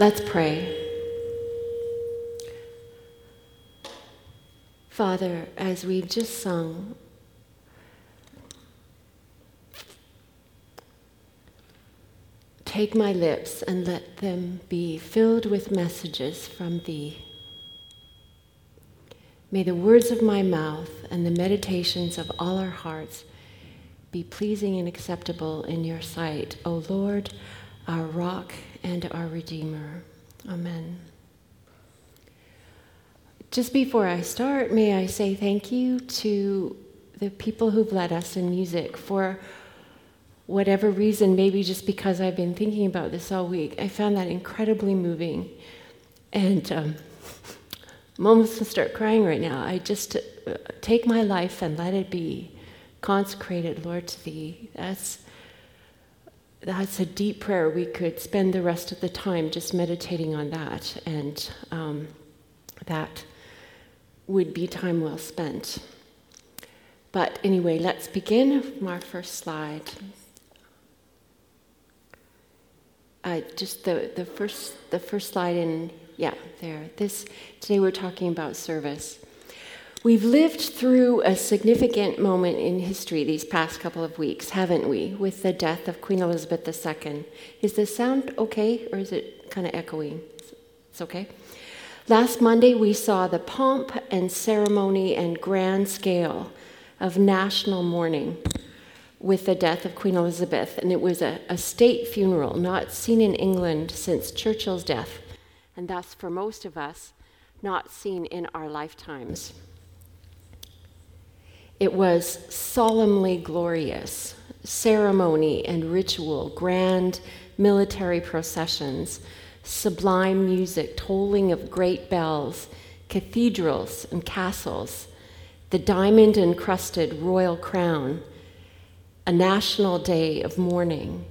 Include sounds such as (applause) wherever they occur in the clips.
Let's pray. Father, as we've just sung, take my lips and let them be filled with messages from Thee. May the words of my mouth and the meditations of all our hearts be pleasing and acceptable in your sight, O Lord, our rock and our Redeemer. Amen. Just before I start, may I say thank you to the people who've led us in music for whatever reason, maybe just because I've been thinking about this all week. I found that incredibly moving. And um, (laughs) I'm almost to start crying right now. I just uh, take my life and let it be consecrated, Lord, to Thee. That's that's a deep prayer. We could spend the rest of the time just meditating on that, and um, that would be time well spent. But anyway, let's begin from our first slide. Uh, just the, the first the first slide in yeah there. This today we're talking about service. We've lived through a significant moment in history these past couple of weeks, haven't we? With the death of Queen Elizabeth II. Is the sound okay, or is it kind of echoing? It's okay. Last Monday, we saw the pomp and ceremony and grand scale of national mourning with the death of Queen Elizabeth, and it was a, a, state funeral not seen in England since Churchill's death, and thus, for most of us, not seen in our lifetimes. It was solemnly glorious, ceremony and ritual, grand military processions sublime music, tolling of great bells, cathedrals and castles, the diamond encrusted royal crown, a national day of mourning.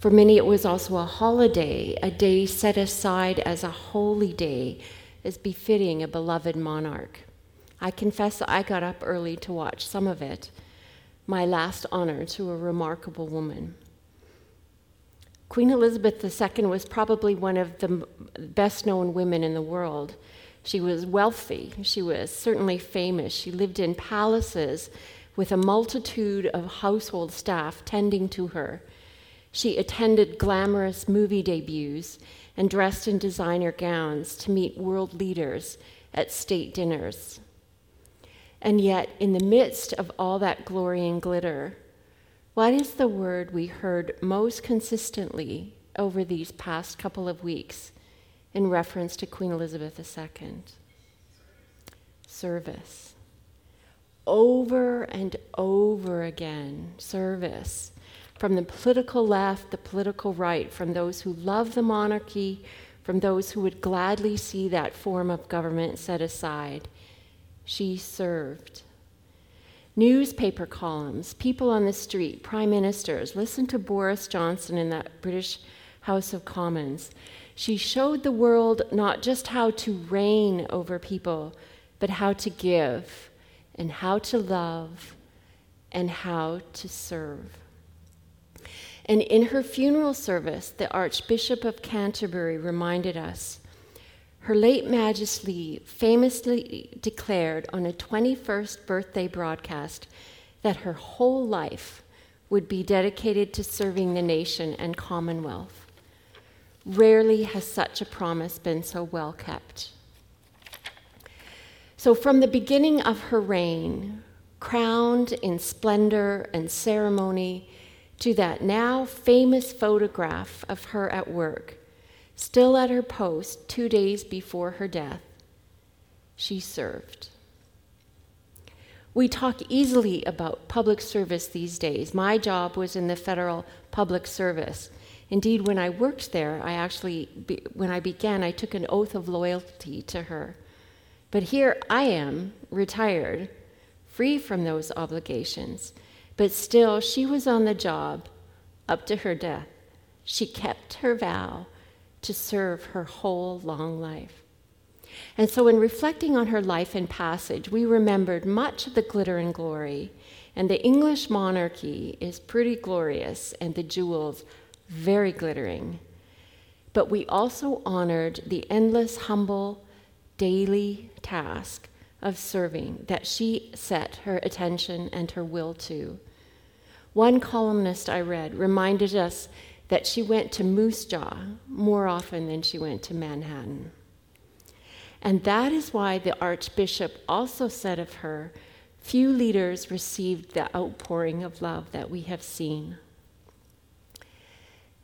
For many, it was also a holiday, a day set aside as a holy day, as befitting a beloved monarch. I confess I got up early to watch some of it, my last honor to a remarkable woman. Queen Elizabeth II was probably one of the best known women in the world. She was wealthy, she was certainly famous. She lived in palaces with a multitude of household staff tending to her. She attended glamorous movie debuts and dressed in designer gowns to meet world leaders at state dinners. And yet, in the midst of all that glory and glitter, what is the word we heard most consistently over these past couple of weeks in reference to Queen Elizabeth II? Service. Over and over again, service. From the political left, the political right, from those who love the monarchy, from those who would gladly see that form of government set aside. She served newspaper columns, people on the street, prime ministers. Listen to Boris Johnson in that British House of Commons. She showed the world not just how to reign over people, but how to give, and how to love, and how to serve. And in her funeral service, the Archbishop of Canterbury reminded us her late Majesty famously declared on a 21st birthday broadcast that her whole life would be dedicated to serving the nation and Commonwealth. Rarely has such a promise been so well kept. So, from the beginning of her reign, crowned in splendor and ceremony, to that now famous photograph of her at work, Still at her post two days before her death, she served. We talk easily about public service these days. My job was in the federal public service. Indeed, when I worked there, I actually, when I began, I took an oath of loyalty to her. But here I am, retired, free from those obligations. But still, she was on the job up to her death. She kept her vow to serve her whole long life. And so, in reflecting on her life and passage, we remembered much of the glitter and glory. And the English monarchy is pretty glorious, and the jewels very glittering. but we also honored the endless, humble, daily task of serving that she set her attention and her will to. One columnist I read reminded us that she went to Moose Jaw more often than she went to Manhattan. And that is why the Archbishop also said of her, Few leaders received the outpouring of love that we have seen.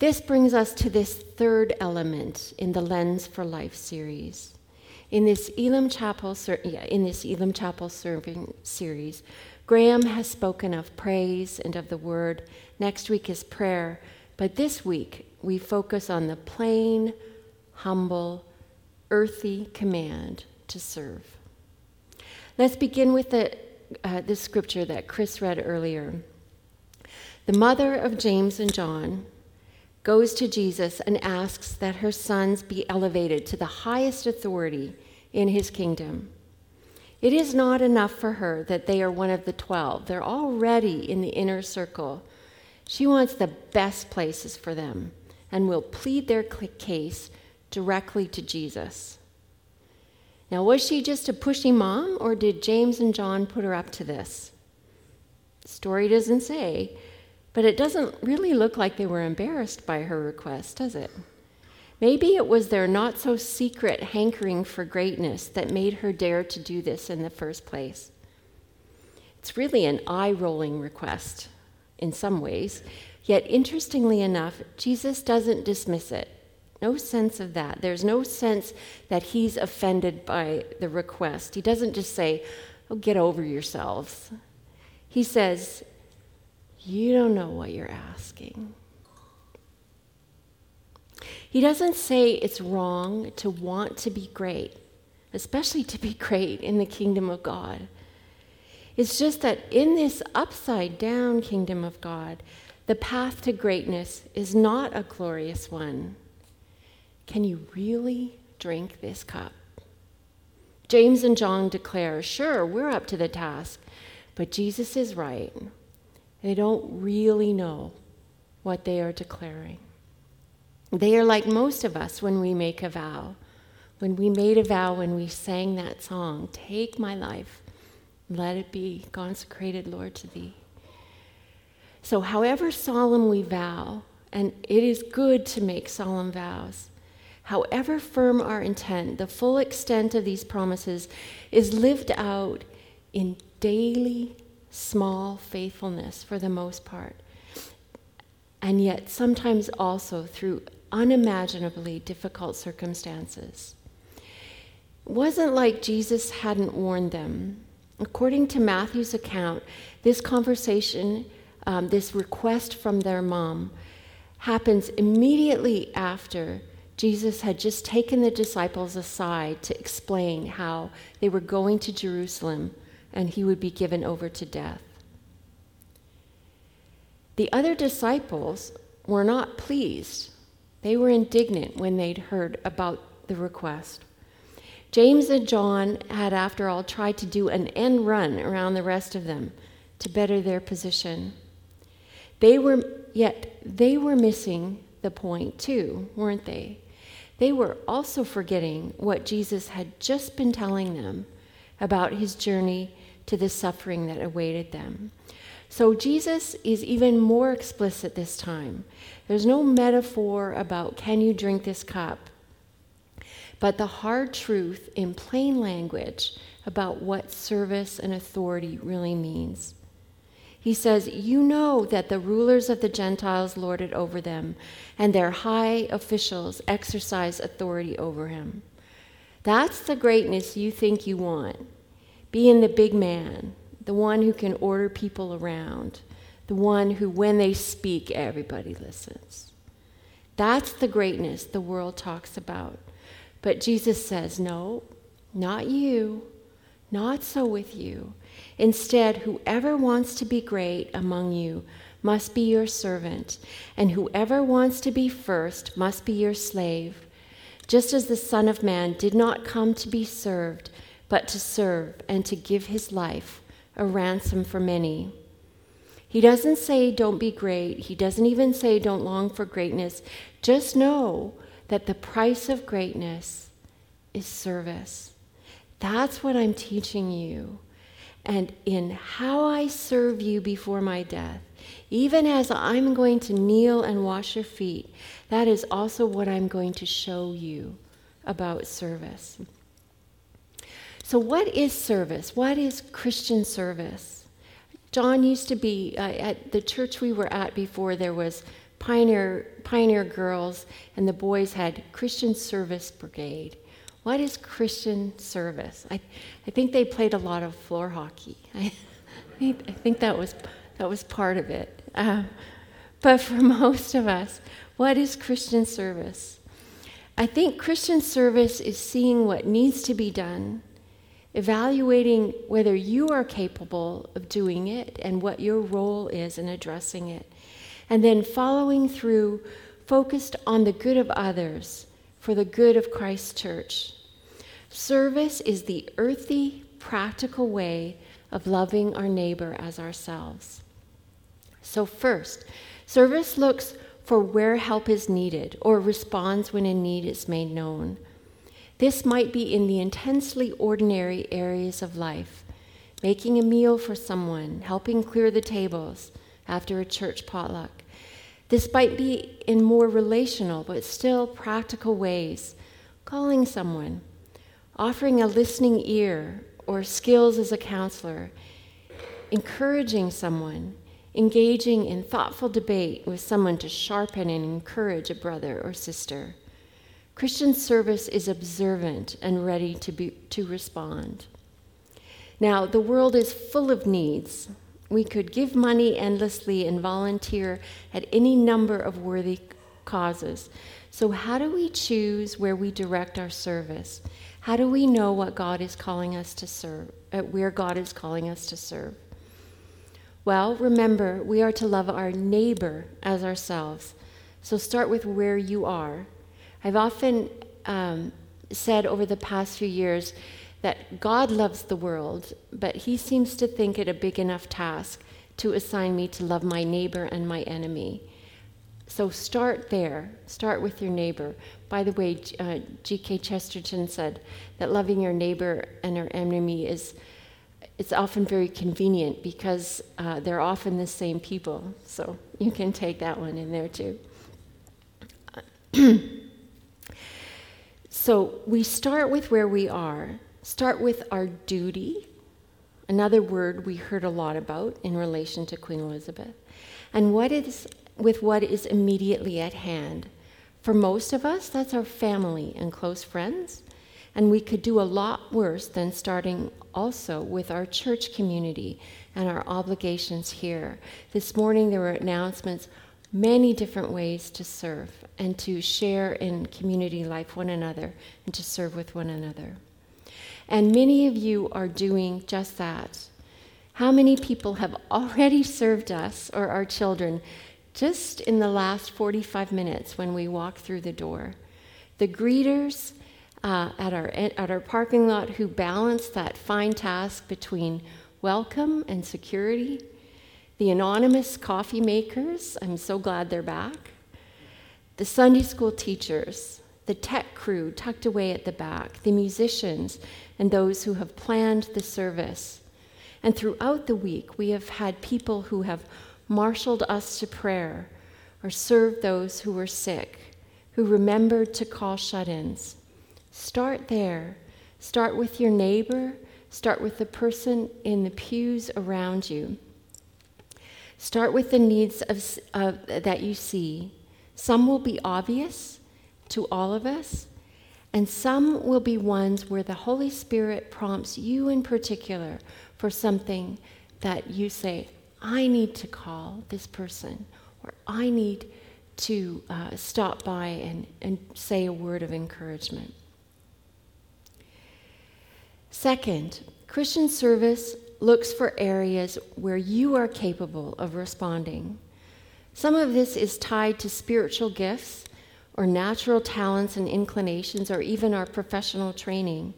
This brings us to this third element in the Lens for Life series. In this Elim Chapel, in this Elim Chapel serving series, Graham has spoken of praise and of the word. Next week is prayer, but this week we focus on the plain, humble, earthy command to serve. Let's begin with the, uh, the scripture that Chris read earlier. The mother of James and John goes to Jesus and asks that her sons be elevated to the highest authority in his kingdom. It is not enough for her that they are one of the twelve. They're already in the inner circle. She wants the best places for them and will plead their case directly to Jesus. Now, was she just a pushy mom, or did James and John put her up to this? The story doesn't say, but it doesn't really look like they were embarrassed by her request, does it? Maybe it was their not so secret hankering for greatness that made her dare to do this in the first place. It's really an eye rolling request in some ways, yet interestingly enough, Jesus doesn't dismiss it. No sense of that. There's no sense that he's offended by the request. He doesn't just say, Oh, get over yourselves. He says, You don't know what you're asking. He doesn't say it's wrong to want to be great, especially to be great in the kingdom of God. It's just that in this upside down kingdom of God, the path to greatness is not a glorious one. Can you really drink this cup? James and John declare, sure, we're up to the task, but Jesus is right. They don't really know what they are declaring. They are like most of us when we make a vow. When we made a vow, when we sang that song, Take my life, let it be consecrated, Lord, to thee. So, however solemn we vow, and it is good to make solemn vows, however firm our intent, the full extent of these promises is lived out in daily, small faithfulness for the most part, and yet sometimes also through unimaginably difficult circumstances. It wasn't like Jesus hadn't warned them. According to Matthew's account, this conversation, um, this request from their mom, happens immediately after Jesus had just taken the disciples aside to explain how they were going to Jerusalem and he would be given over to death. The other disciples were not pleased they were indignant when they'd heard about the request. James and John had, after all, tried to do an end run around the rest of them to better their position. They were, yet they were missing the point too, weren't they? They were also forgetting what Jesus had just been telling them about his journey to the suffering that awaited them. So Jesus is even more explicit this time. There's no metaphor about, can you drink this cup? But the hard truth in plain language about what service and authority really means. He says, You know that the rulers of the Gentiles lord it over them, and their high officials exercise authority over him. That's the greatness you think you want. Being the big man, the one who can order people around, the one who, when they speak, everybody listens. That's the greatness the world talks about. But Jesus says, No, not you, not so with you. Instead, whoever wants to be great among you must be your servant, and whoever wants to be first must be your slave, just as the Son of Man did not come to be served, but to serve and to give his life a ransom for many. He doesn't say, don't be great. He doesn't even say, don't long for greatness. Just know that the price of greatness is service. That's what I'm teaching you. And in how I serve you before my death, even as I'm going to kneel and wash your feet, that is also what I'm going to show you about service. So, what is service? What is Christian service? John used to be uh, at the church we were at before, there was Pioneer, Pioneer Girls, and the boys had Christian Service Brigade. What is Christian service? I, I think they played a lot of floor hockey. (laughs) I, I think that was, that was part of it. Uh, but for (laughs) most of us, what is Christian service? I think Christian service is seeing what needs to be done, evaluating whether you are capable of doing it and what your role is in addressing it, and then following through focused on the good of others for the good of Christ's church. Service is the earthy, practical way of loving our neighbor as ourselves. So, first, service looks for where help is needed or responds when a need is made known. This might be in the intensely ordinary areas of life making a meal for someone, helping clear the tables after a church potluck, this might be in more relational but still practical ways calling someone, offering a listening ear or skills as a counselor, encouraging someone, engaging in thoughtful debate with someone to sharpen and encourage a brother or sister. Christian service is observant and ready to, be, to respond. Now, the world is full of needs, we could give money endlessly and volunteer at any number of worthy causes. So, how do we choose where we direct our service? How do we know what God is calling us to serve, uh, where God is calling us to serve? Well, remember, we are to love our neighbor as ourselves. So, start with where you are. I've often um, said over the past few years that God loves the world, but he seems to think it a big enough task to assign me to love my neighbor and my enemy. So start there. Start with your neighbor. By the way, uh, G.K. Chesterton said that loving your neighbor and your enemy is it's often very convenient because uh, they're often the same people. So you can take that one in there too. (clears throat) so we start with where we are start with our duty, another word we heard a lot about in relation to Queen Elizabeth, and what is with what is immediately at hand. For most of us, that's our family and close friends, and we could do a lot worse than starting also with our church community and our obligations here. This morning there were announcements, many different ways to serve and to share in community life one another and to serve with one another. And many of you are doing just that. How many people have already served us or our children just in the last 45 minutes when we walk through the door? The greeters uh, at, our, at our parking lot who balance that fine task between welcome and security. The anonymous coffee makers, I'm so glad they're back. The Sunday school teachers, the tech crew tucked away at the back, the musicians, and those who have planned the service. And throughout the week, we have had people who have marshaled us to prayer or served those who were sick, who remembered to call shut ins. Start there. Start with your neighbor. Start with the person in the pews around you. Start with the needs of, of, that you see. Some will be obvious, to all of us, and some will be ones where the Holy Spirit prompts you in particular for something that you say, I need to call this person, or I need to uh, stop by and, and say a word of encouragement. Second, Christian service looks for areas where you are capable of responding. Some of this is tied to spiritual gifts or natural talents and inclinations or even our professional training.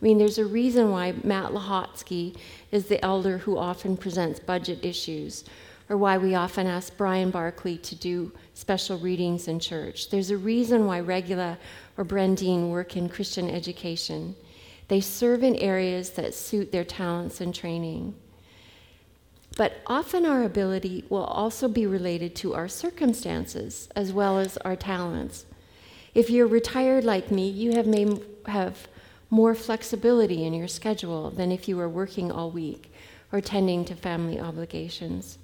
I mean, there's a reason why Matt Lahotsky is the elder who often presents budget issues, or why we often ask Brian Barkley to do special readings in church. There's a reason why Regula or Brendine work in Christian education. They serve in areas that suit their talents and training. But often our ability will also be related to our circumstances as well as our talents. If you're retired like me, you have, may have more flexibility in your schedule than if you were working all week or tending to family obligations.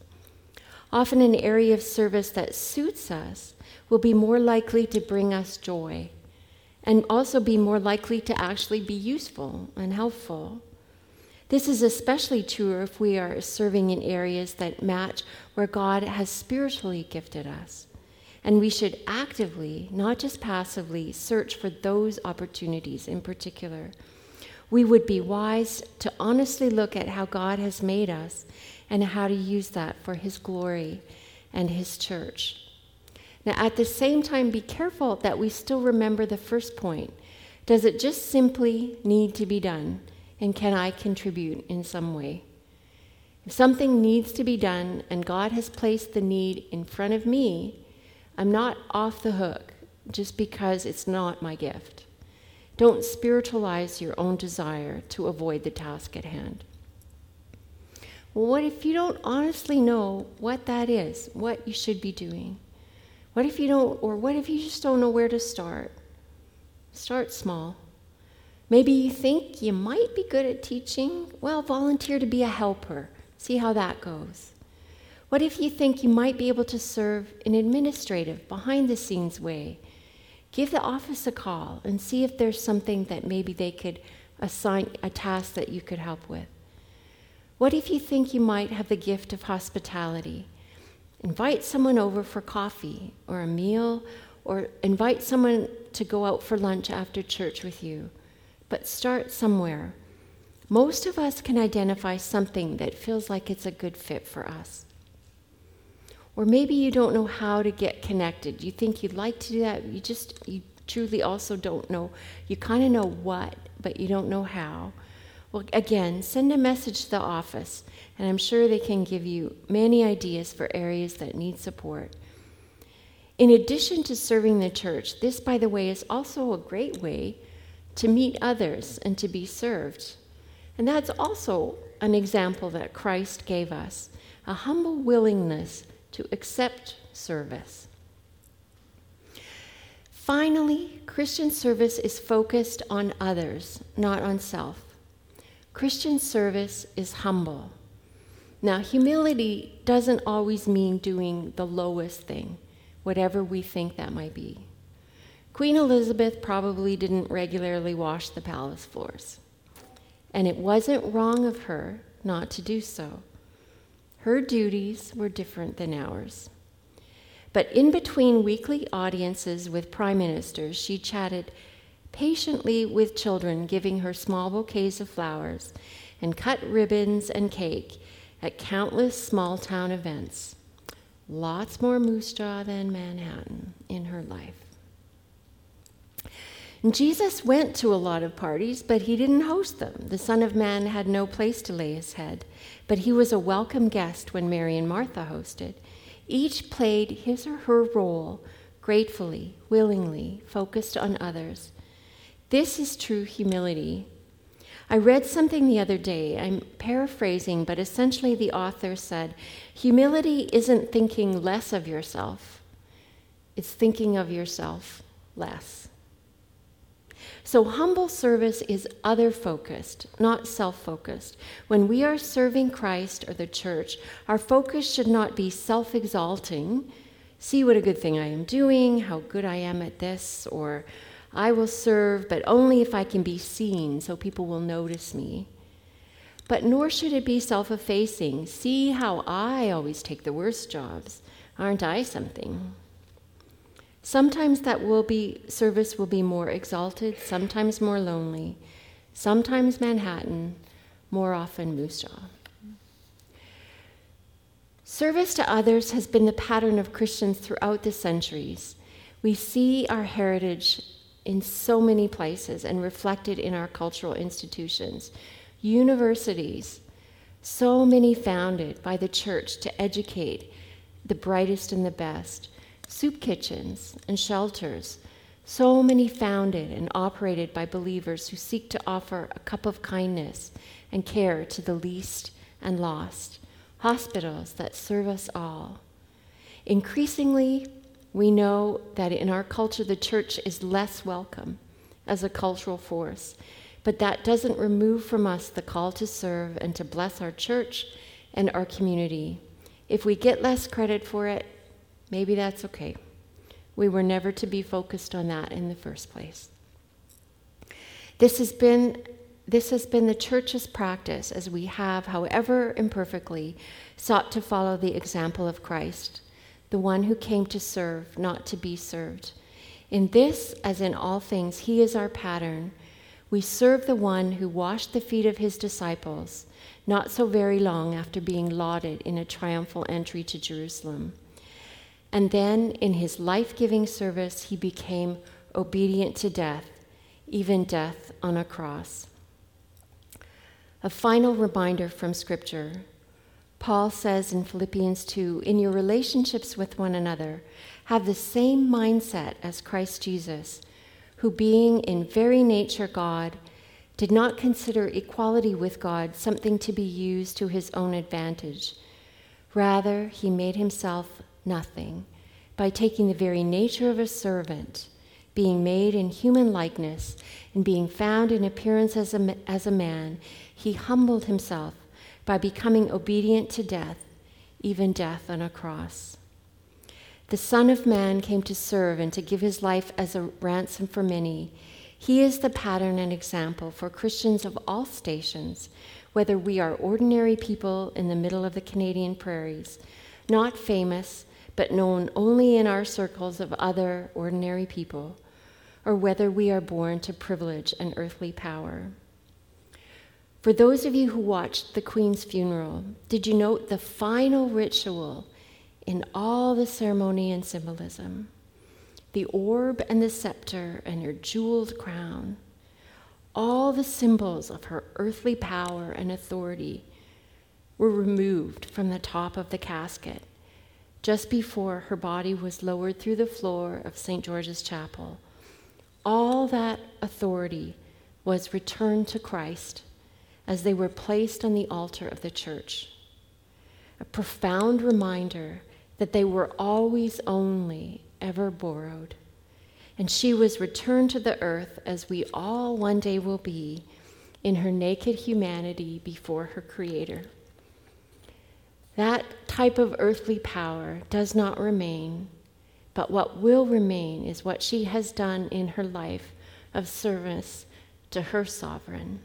Often, an area of service that suits us will be more likely to bring us joy and also be more likely to actually be useful and helpful. This is especially true if we are serving in areas that match where God has spiritually gifted us. And we should actively, not just passively, search for those opportunities in particular. We would be wise to honestly look at how God has made us and how to use that for His glory and His church. Now, at the same time, be careful that we still remember the first point. Does it just simply need to be done? And can I contribute in some way? If something needs to be done and God has placed the need in front of me, I'm not off the hook just because it's not my gift. Don't spiritualize your own desire to avoid the task at hand. Well, what if you don't honestly know what that is, what you should be doing? What if you don't, or what if you just don't know where to start? Start small. Maybe you think you might be good at teaching. Well, volunteer to be a helper. See how that goes. What if you think you might be able to serve in administrative, behind the scenes way? Give the office a call and see if there's something that maybe they could assign a task that you could help with. What if you think you might have the gift of hospitality? Invite someone over for coffee or a meal, or invite someone to go out for lunch after church with you but start somewhere. Most of us can identify something that feels like it's a good fit for us. Or maybe you don't know how to get connected. You think you'd like to do that, you just, you truly also don't know. You kind of know what, but you don't know how. Well, again, send a message to the office, and I'm sure they can give you many ideas for areas that need support. In addition to serving the church, this, by the way, is also a great way to meet others and to be served. And that's also an example that Christ gave us a humble willingness to accept service. Finally, Christian service is focused on others, not on self. Christian service is humble. Now, humility doesn't always mean doing the lowest thing, whatever we think that might be. Queen Elizabeth probably didn't regularly wash the palace floors, and it wasn't wrong of her not to do so. Her duties were different than ours. But in between weekly audiences with prime ministers, she chatted patiently with children, giving her small bouquets of flowers and cut ribbons and cake at countless small town events. Lots more Moose Jaw than Manhattan in her life. Jesus went to a lot of parties, but he didn't host them. The Son of Man had no place to lay his head, but he was a welcome guest when Mary and Martha hosted. Each played his or her role gratefully, willingly, focused on others. This is true humility. I read something the other day. I'm paraphrasing, but essentially the author said humility isn't thinking less of yourself, it's thinking of yourself less. So, humble service is other focused, not self focused. When we are serving Christ or the church, our focus should not be self exalting. See what a good thing I am doing, how good I am at this, or I will serve, but only if I can be seen so people will notice me. But nor should it be self effacing. See how I always take the worst jobs. Aren't I something? Sometimes that will be service will be more exalted, sometimes more lonely, sometimes Manhattan, more often Moose. Service to others has been the pattern of Christians throughout the centuries. We see our heritage in so many places and reflected in our cultural institutions. Universities, So many founded by the church to educate the brightest and the best, soup kitchens and shelters. So many founded and operated by believers who seek to offer a cup of kindness and care to the least and lost. Hospitals that serve us all. Increasingly, we know that in our culture, the church is less welcome as a cultural force, but that doesn't remove from us the call to serve and to bless our church and our community. If we get less credit for it, maybe that's okay. We were never to be focused on that in the first place. This has been this has been the church's practice as we have, however imperfectly, sought to follow the example of Christ, the one who came to serve, not to be served. In this, as in all things, he is our pattern. We serve the one who washed the feet of his disciples, not so very long after being lauded in a triumphal entry to Jerusalem. And then, in his life giving service, he became obedient to death, even death on a cross. A final reminder from Scripture. Paul says in Philippians 2 In your relationships with one another, have the same mindset as Christ Jesus, who, being in very nature God, did not consider equality with God something to be used to his own advantage. Rather, he made himself nothing by taking the very nature of a servant, being made in human likeness, and being found in appearance as a, as a man he humbled himself by becoming obedient to death, even death on a cross. The Son of Man came to serve and to give his life as a ransom for many. He is the pattern and example for Christians of all stations, whether we are ordinary people in the middle of the Canadian prairies, not famous, but known only in our circles of other ordinary people, or whether we are born to privilege and earthly power. For those of you who watched the Queen's funeral, did you note the final ritual in all the ceremony and symbolism? The orb and the scepter and her jeweled crown, all the symbols of her earthly power and authority were removed from the top of the casket just before her body was lowered through the floor of St. George's Chapel. All that authority was returned to Christ as they were placed on the altar of the church. A profound reminder that they were always only ever borrowed. And she was returned to the earth as we all one day will be in her naked humanity before her Creator. That type of earthly power does not remain, but what will remain is what she has done in her life of service to her sovereign.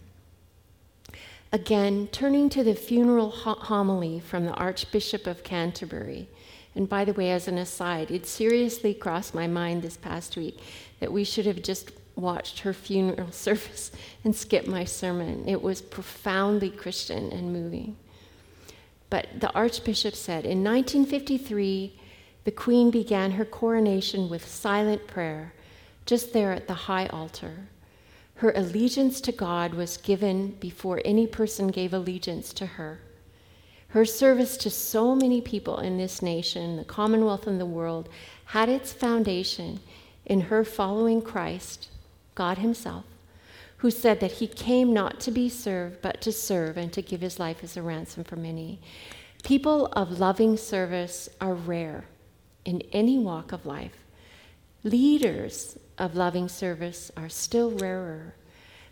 Again, turning to the funeral homily from the Archbishop of Canterbury. And by the way, as an aside, it seriously crossed my mind this past week that we should have just watched her funeral (laughs) service and skipped my sermon. It was profoundly Christian and moving. But the Archbishop said in 1953, the Queen began her coronation with silent prayer just there at the high altar. Her allegiance to God was given before any person gave allegiance to her. Her service to so many people in this nation, the Commonwealth, and the world had its foundation in her following Christ, God Himself, who said that He came not to be served, but to serve and to give His life as a ransom for many. People of loving service are rare in any walk of life. Leaders of loving service are still rarer.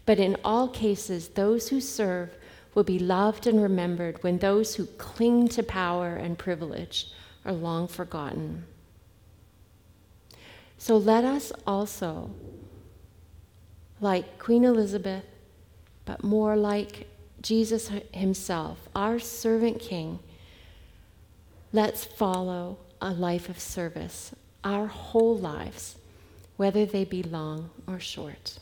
But in all cases, those who serve will be loved and remembered when those who cling to power and privilege are long forgotten. So let us also, like Queen Elizabeth, but more like Jesus himself, our servant king, let's follow a life of service, our whole lives whether they be long or short.